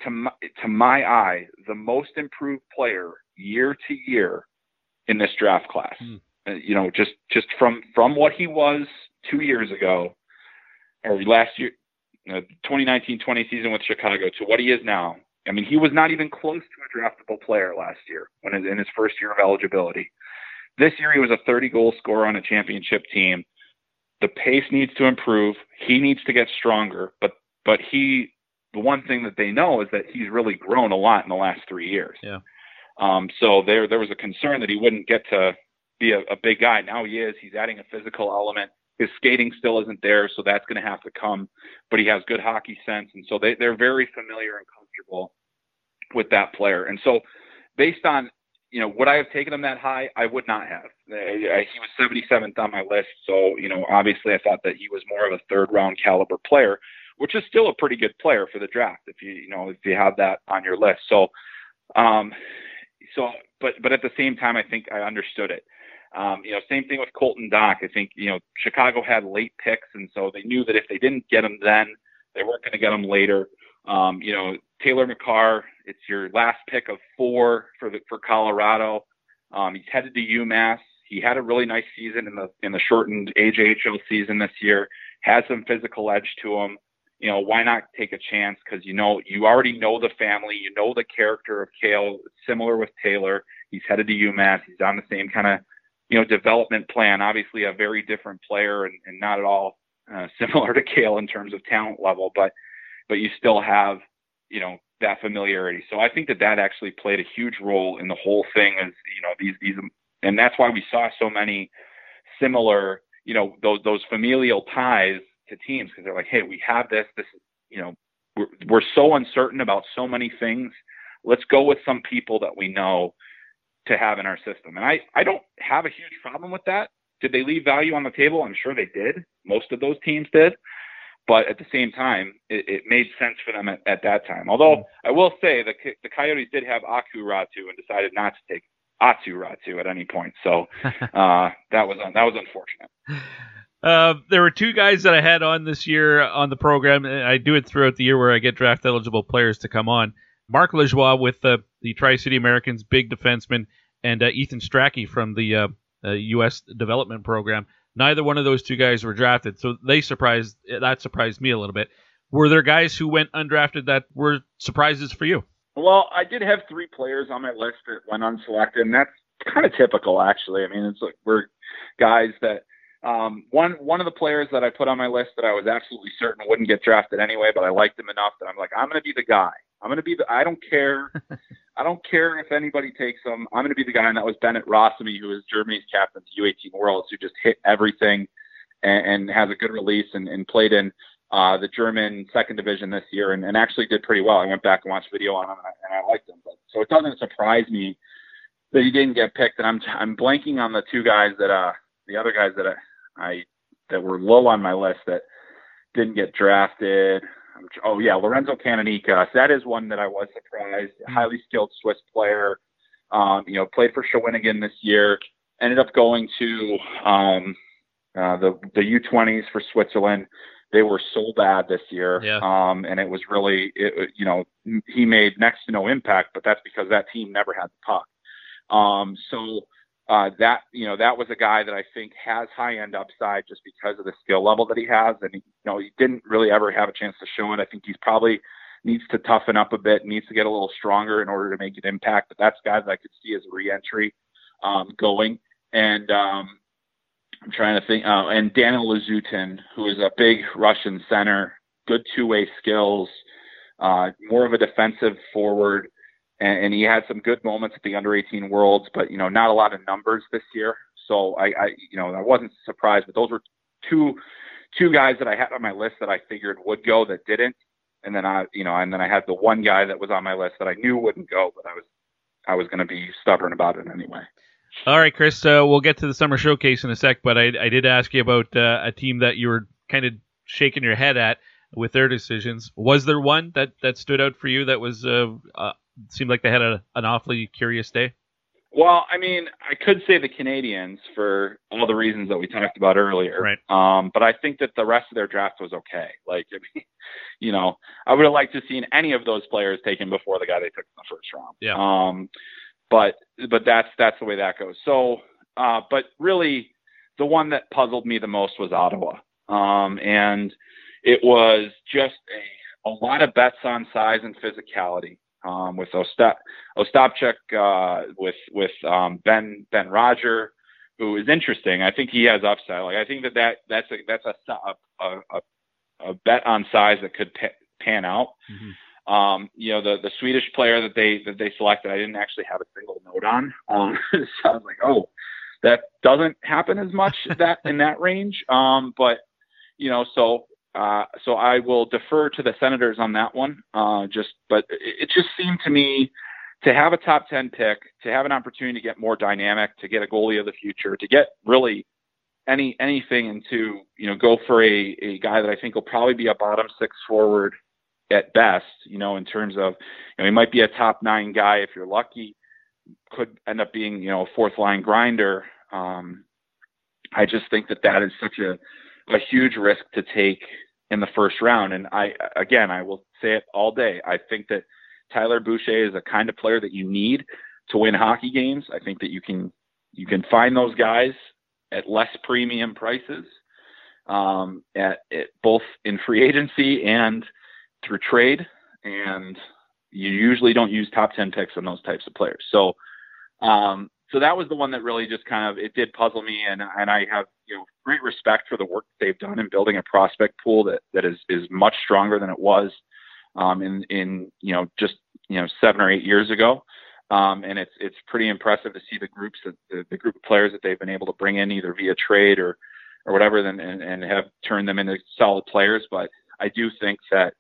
to my, to my eye, the most improved player year to year in this draft class. Mm. Uh, you know, just just from from what he was two years ago, or last year, uh, 2019-20 season with Chicago, to what he is now. I mean, he was not even close to a draftable player last year when in his first year of eligibility. This year, he was a 30 goal scorer on a championship team. The pace needs to improve. He needs to get stronger, but but he the one thing that they know is that he's really grown a lot in the last three years. Yeah. Um, so there there was a concern that he wouldn't get to be a, a big guy. Now he is. He's adding a physical element. His skating still isn't there, so that's going to have to come. But he has good hockey sense, and so they they're very familiar and comfortable with that player. And so, based on you know, would I have taken him that high? I would not have. He was 77th on my list, so you know, obviously, I thought that he was more of a third round caliber player which is still a pretty good player for the draft if you you know if you have that on your list. So, um, so but but at the same time, I think I understood it. Um, you know, same thing with Colton Dach. I think you know Chicago had late picks, and so they knew that if they didn't get him then, they weren't going to get him later. Um, you know, Taylor Makar, it's your last pick of four for the for Colorado. Um, he's headed to UMass. He had a really nice season in the in the shortened AJHL season this year. Has some physical edge to him you know, why not take a chance? Because you know, you already know the family, you know the character of Cale. Similar with Taylor, he's headed to UMass. He's on the same kind of, you know, development plan. Obviously, a very different player, and, and not at all uh, similar to Cale in terms of talent level, but but you still have, you know, that familiarity. So I think that that actually played a huge role in the whole thing. Is you know these these, and that's why we saw so many similar, you know, those those familial ties to teams because they're like, hey, we have this. This is, you know, we're, we're so uncertain about so many things. Let's go with some people that we know to have in our system. And I, I don't have a huge problem with that. Did they leave value on the table? I'm sure they did. Most of those teams did. But at the same time, it, it made sense for them at, at that time. Although mm-hmm. I will say the the Coyotes did have Aku Räty and decided not to take Aatu Räty at any point. So uh, that was that was unfortunate. Uh, there were two guys that I had on this year on the program. I do it throughout the year where I get draft eligible players to come on. Marc Lajoie with the, the Tri City Americans, big defenseman, and uh, Ethan Strachey from the uh, U.S. Uh, development program. Neither one of those two guys were drafted, so they surprised. That surprised me a little bit. Were there guys who went undrafted that were surprises for you? Well, I did have three players on my list that went unselected, and that's kind of typical, actually. I mean, it's like we're guys that um, one one of the players that I put on my list that I was absolutely certain wouldn't get drafted anyway, but I liked him enough that I'm like, I'm going to be the guy. I'm going to be the. I don't care. I don't care if anybody takes him. I'm going to be the guy, and that was Bennet Rossmy, who is Germany's captain to U18 Worlds, who just hit everything and, and has a good release and, and played in uh, the German second division this year, and, and actually did pretty well. I went back and watched video on him, and I, and I liked him. But, so it doesn't surprise me that he didn't get picked. And I'm I'm blanking on the two guys that uh the other guys that I I that were low on my list that didn't get drafted. Oh yeah, Lorenzo Canonica. That is one that I was surprised. Mm-hmm. Highly skilled Swiss player. Um, you know, played for Shawinigan this year. Ended up going to um, uh, the the U20s for Switzerland. They were so bad this year, yeah. um, and it was really, it, you know, he made next to no impact. But that's because that team never had the puck. Um, so uh, that you know that was a guy that I think has high end upside just because of the skill level that he has, and you know he didn't really ever have a chance to show it. I think he's probably needs to toughen up a bit, needs to get a little stronger in order to make an impact. But that's guys that I could see as a reentry um, going. And um, I'm trying to think. Uh, and Daniel Lazutin, who is a big Russian center, good two way skills, uh, more of a defensive forward and, and he had some good moments at the under 18 worlds, but you know, not a lot of numbers this year. So I, I, you know, I wasn't surprised, but those were two, two guys that I had on my list that I figured would go that didn't. And then I, you know, and then I had the one guy that was on my list that I knew wouldn't go, but I was, I was going to be stubborn about it anyway. All right, Chris. Uh, we'll get to the summer showcase in a sec, but I, I did ask you about uh, a team that you were kind of shaking your head at with their decisions. Was there one that, that stood out for you that was uh, uh, seemed like they had a, an awfully curious day? Well, I mean, I could say the Canadiens for all the reasons that we talked about earlier. Right. Um, but I think that the rest of their draft was okay. Like, I mean, you know, I would have liked to have seen any of those players taken before the guy they took in the first round. Yeah. Um, but but that's that's the way that goes. So, uh, but really, the one that puzzled me the most was Ottawa, um, and it was just a a lot of bets on size and physicality um, with Ostap Ostapchuk, uh, with with um, Ben Ben Roger, who is interesting. I think he has upside. Like I think that, that that's a that's a a, a, a bet on size that could pan out. Mm-hmm. Um, you know, the the Swedish player that they that they selected, I didn't actually have a single note on. Um, so I was like, oh, that doesn't happen as much that in that range. Um, but you know, so uh, so I will defer to the Senators on that one. Uh, just, but it, it just seemed to me to have a top 10 pick, to have an opportunity to get more dynamic, to get a goalie of the future, to get really any anything and to you know go for a, a guy that I think will probably be a bottom six forward at best, you know, in terms of you know, he might be a top nine guy if you're lucky, could end up being, you know, a fourth line grinder. Um, I just think that that is such a a huge risk to take in the first round. And I, again, I will say it all day. I think that Tyler Boucher is a kind of player that you need to win hockey games. I think that you can, you can find those guys at less premium prices, um, at, at both in free agency and through trade. And you usually don't use top 10 picks on those types of players. So, um, so that was the one that really just kind of it did puzzle me, and and I have you know great respect for the work they've done in building a prospect pool that that is is much stronger than it was um, in in you know just you know seven or eight years ago. Um, and it's it's pretty impressive to see the groups that the, the group of players that they've been able to bring in either via trade or or whatever, and, and, and have turned them into solid players. But I do think that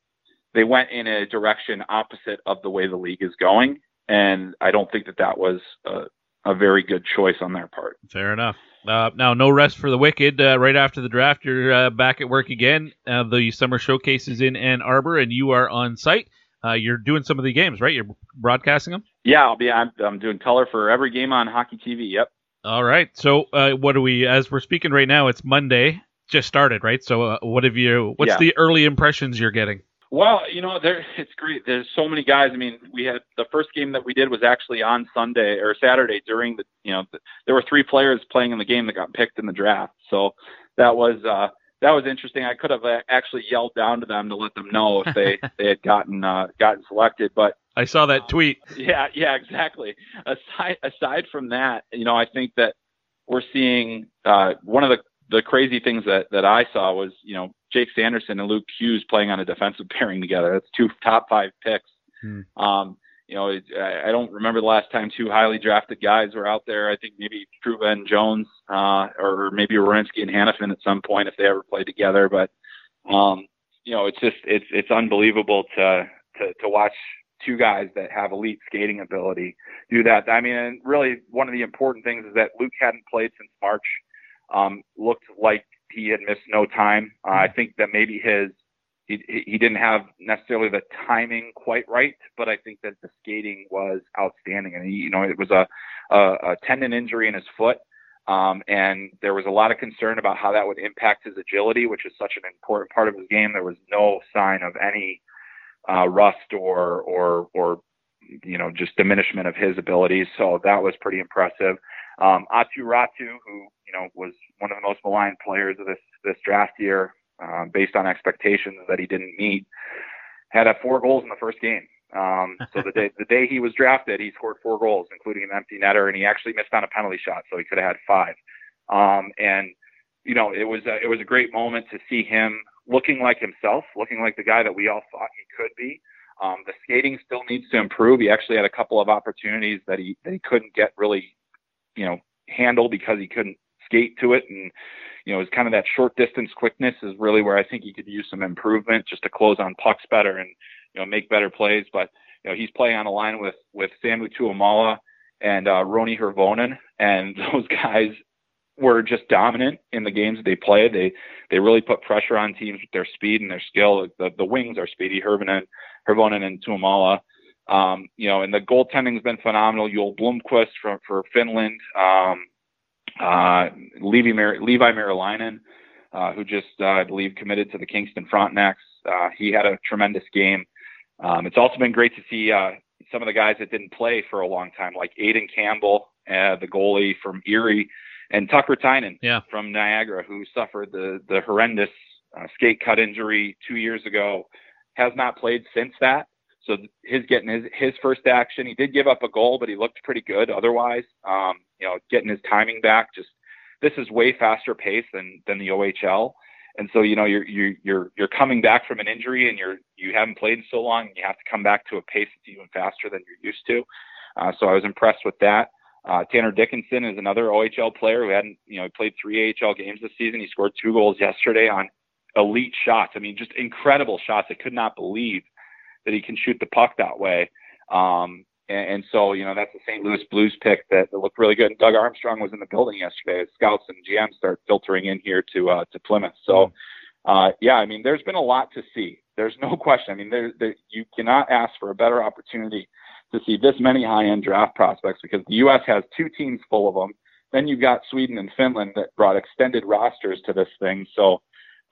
they went in a direction opposite of the way the league is going, and I don't think that that was uh, a very good choice on their part. Fair enough. Uh, now, no rest for the wicked. Uh, right after the draft, you're uh, back at work again. Uh, the summer showcase is in Ann Arbor, and you are on site. Uh, you're doing some of the games, right? You're broadcasting them. Yeah, I'll be. I'm, I'm doing color for every game on Hockey TV. Yep. All right. So, uh, what do we? As we're speaking right now, it's Monday. Just started, right? So, what have you? What's Yeah. the early impressions you're getting? Well, you know, there it's great. There's so many guys. I mean, we had the first game that we did was actually on Sunday or Saturday during the, you know, the, there were three players playing in the game that got picked in the draft. So that was uh that was interesting. I could have uh, actually yelled down to them to let them know if they they had gotten uh gotten selected, but I saw that tweet. yeah, yeah, exactly. Aside aside from that, you know, I think that we're seeing uh, one of the the crazy things that that I saw was you know Jake Sanderson and Luke Hughes playing on a defensive pairing together. That's two top five picks. Um, you know, I I don't remember the last time two highly drafted guys were out there. I think maybe Trouba and Jones, uh, or maybe Werenski and Hanifin at some point if they ever played together. But um, you know, it's just it's it's unbelievable to to to watch two guys that have elite skating ability do that. I mean, and really one of the important things is that Luke hadn't played since March. Um, looked like he had missed no time. Uh, I think that maybe his he he didn't have necessarily the timing quite right, but I think that the skating was outstanding. And he, you know, it was a a, a tendon injury in his foot. Um, and there was a lot of concern about how that would impact his agility, which is such an important part of his game. There was no sign of any uh, rust or or or you know just diminishment of his abilities. So that was pretty impressive. Um, Aatu Räty, who you know was one of the most maligned players of this this draft year, uh, based on expectations that he didn't meet, had uh, four goals in the first game. Um, so the day the day he was drafted, he scored four goals, including an empty netter, and he actually missed on a penalty shot, so he could have had five. Um, and you know, it was a, it was a great moment to see him looking like himself, looking like the guy that we all thought he could be. Um, the skating still needs to improve. He actually had a couple of opportunities that he that he couldn't get really, you know, handle because he couldn't skate to it, and you know, it's kind of that short distance quickness is really where I think he could use some improvement just to close on pucks better and you know make better plays. But you know, he's playing on a line with with Samu Tuomaala and uh, Roni Hirvonen, and those guys were just dominant in the games that they played. They they really put pressure on teams with their speed and their skill. The the wings are speedy, Hirvonen, Hirvonen and Tuomaala. Um, you know, and the goaltending's been phenomenal. Joel Blomqvist from for Finland, um, uh, Levi Mar- Levi uh, who just uh, I believe committed to the Kingston Frontenacs. Uh, he had a tremendous game. Um, it's also been great to see uh, some of the guys that didn't play for a long time, like Aiden Campbell, uh, the goalie from Erie, and Tucker Tynan yeah. from Niagara, who suffered the the horrendous uh, skate cut injury two years ago, has not played since that. So his getting his his first action, he did give up a goal, but he looked pretty good otherwise. Um, you know, getting his timing back. Just this is way faster pace than than the OHL. And so, you know, you're you're you're you're coming back from an injury, and you're you haven't played in so long, and you have to come back to a pace that's even faster than you're used to. Uh, so I was impressed with that. Uh, Tanner Dickinson is another OHL player who hadn't, you know, he played three AHL games this season. He scored two goals yesterday on elite shots. I mean, just incredible shots. I could not believe that he can shoot the puck that way. Um, and, and, so, you know, that's the St. Louis Blues pick that, that, looked really good. And Doug Armstrong was in the building yesterday as scouts and GMs start filtering in here to uh, to Plymouth. So, uh, yeah, I mean, there's been a lot to see. There's no question. I mean, there, there you cannot ask for a better opportunity to see this many high-end draft prospects because the U.S. has two teams full of them. Then you've got Sweden and Finland that brought extended rosters to this thing. So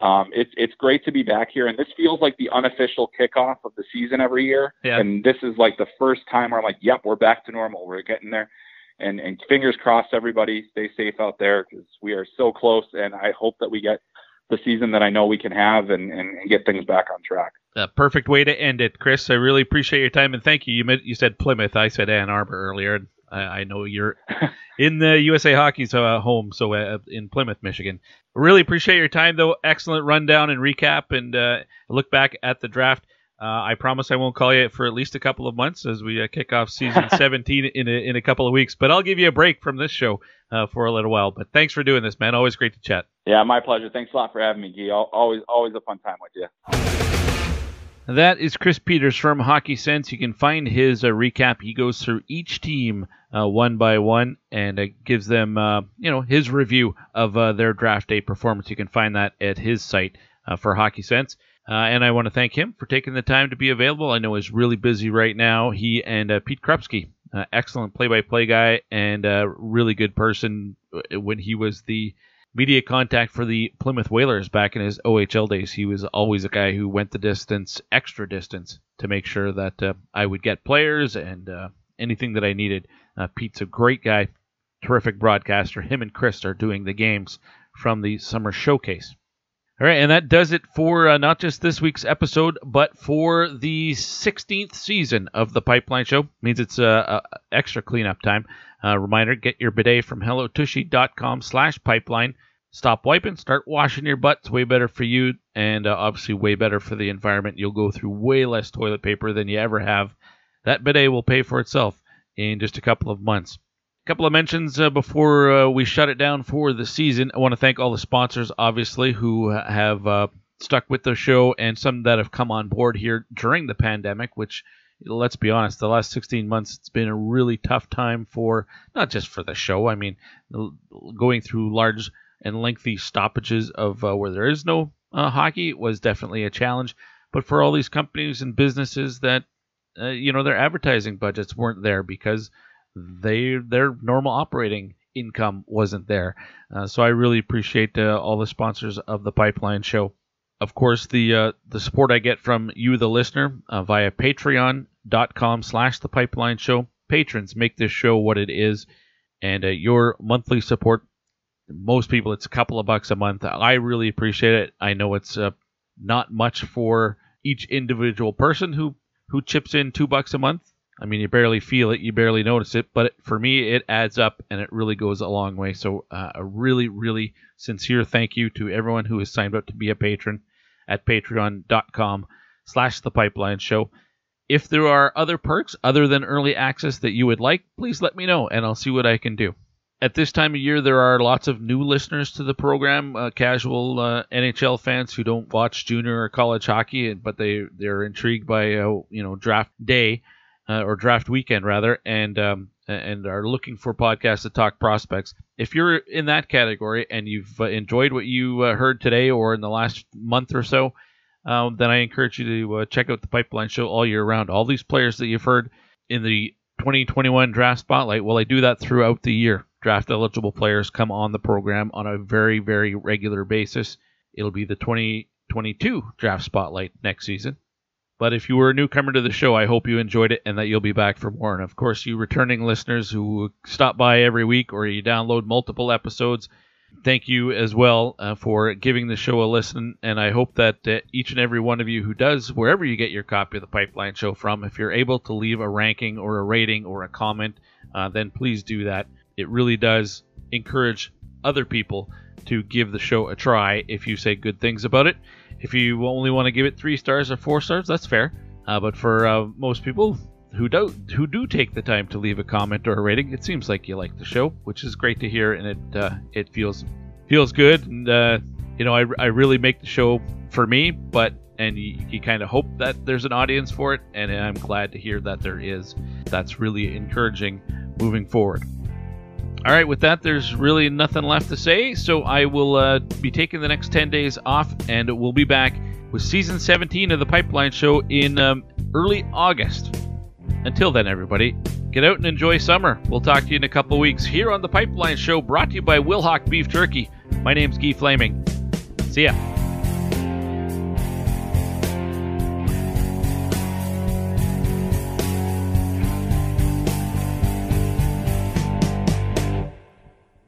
um, it's it's great to be back here, and this feels like the unofficial kickoff of the season every year. Yeah. And this is like the first time where I'm like, yep, we're back to normal. We're getting there. And, and fingers crossed, everybody stay safe out there because we are so close. And I hope that we get the season that I know we can have and, and, and get things back on track. A perfect way to end it, Chris. I really appreciate your time and thank you. You you said Plymouth, I said Ann Arbor earlier. I, I know you're in the USA Hockey's uh, home, so uh, in Plymouth, Michigan. Really appreciate your time, though. Excellent rundown and recap, and uh, look back at the draft. Uh, I promise I won't call you for at least a couple of months as we uh, kick off season 17 in a, in a couple of weeks. But I'll give you a break from this show uh, for a little while. But thanks for doing this, man. Always great to chat. Yeah, my pleasure. Thanks a lot for having me, Guy. Always, always a fun time with you. That is Chris Peters from Hockey Sense. You can find his uh, recap. He goes through each team uh, one by one and uh, gives them, you know, his review of their draft day performance. You can find that at his site for Hockey Sense. Uh, and I want to thank him for taking the time to be available. I know he's really busy right now. He and uh, Pete Krupski, uh, excellent play-by-play guy and a really good person when he was the media contact for the Plymouth Whalers back in his OHL days. He was always a guy who went the distance, extra distance, to make sure that uh, I would get players and uh, anything that I needed. Uh, Pete's a great guy, terrific broadcaster. Him and Chris are doing the games from the summer showcase. All right, and that does it for uh, not just this week's episode, but for the 16th season of the Pipeline Show. Means it's uh, uh, extra cleanup time. Uh, reminder: get your bidet from hellotushy.com/pipeline. Stop wiping, start washing your butt. It's way better for you, and uh, obviously way better for the environment. You'll go through way less toilet paper than you ever have. That bidet will pay for itself in just a couple of months couple of mentions uh, before uh, we shut it down for the season. I want to thank all the sponsors, obviously, who have uh, stuck with the show and some that have come on board here during the pandemic, which, let's be honest, the last 16 months, it's been a really tough time for not just for the show. I mean, going through large and lengthy stoppages of uh, where there is no uh, hockey was definitely a challenge. But for all these companies and businesses that, uh, you know, their advertising budgets weren't there because – they their normal operating income wasn't there. Uh, so I really appreciate uh, all the sponsors of the Pipeline Show. Of course, the uh, the support I get from you, the listener, uh, via patreon.com slash the Pipeline Show. Patrons make this show what it is, and uh, your monthly support, most people, it's a couple of bucks a month. I really appreciate it. I know it's uh, not much for each individual person who, who chips in two bucks a month I mean, you barely feel it, you barely notice it, but for me, it adds up and it really goes a long way. So, uh, a really, really sincere thank you to everyone who has signed up to be a patron at patreon.com slash the pipeline show. If there are other perks other than early access that you would like, please let me know and I'll see what I can do. At this time of year, there are lots of new listeners to the program, uh, casual uh, NHL fans who don't watch junior or college hockey, but they they're intrigued by uh, you know draft day uh, or draft weekend rather, and um, and are looking for podcasts to talk prospects, if you're in that category and you've uh, enjoyed what you uh, heard today or in the last month or so, um, then I encourage you to check out the Pipeline Show all year round. All these players that you've heard in the 2021 Draft Spotlight, well, I do that throughout the year. Draft eligible players come on the program on a very, very regular basis. It'll be the 2022 Draft Spotlight next season. But if you were a newcomer to the show, I hope you enjoyed it and that you'll be back for more. And of course, you returning listeners who stop by every week or you download multiple episodes, thank you as well uh, for giving the show a listen. And I hope that uh, each and every one of you who does, wherever you get your copy of the Pipeline Show from, if you're able to leave a ranking or a rating or a comment, uh, then please do that. It really does encourage other people to give the show a try if you say good things about it. If you only want to give it three stars or four stars, that's fair. Uh, but for uh, most people who do who do take the time to leave a comment or a rating, it seems like you like the show, which is great to hear, and it uh, it feels feels good. And uh, you know, I, I really make the show for me, but and you, you kind of hope that there's an audience for it, and I'm glad to hear that there is. That's really encouraging moving forward. All right, with that, there's really nothing left to say, so I will uh, be taking the next 10 days off, and we'll be back with season 17 of the Pipeline Show in um, early August. Until then, everybody, get out and enjoy summer. We'll talk to you in a couple weeks here on the Pipeline Show, brought to you by Wilhauk Beef Jerky. My name's Guy Flaming. See ya.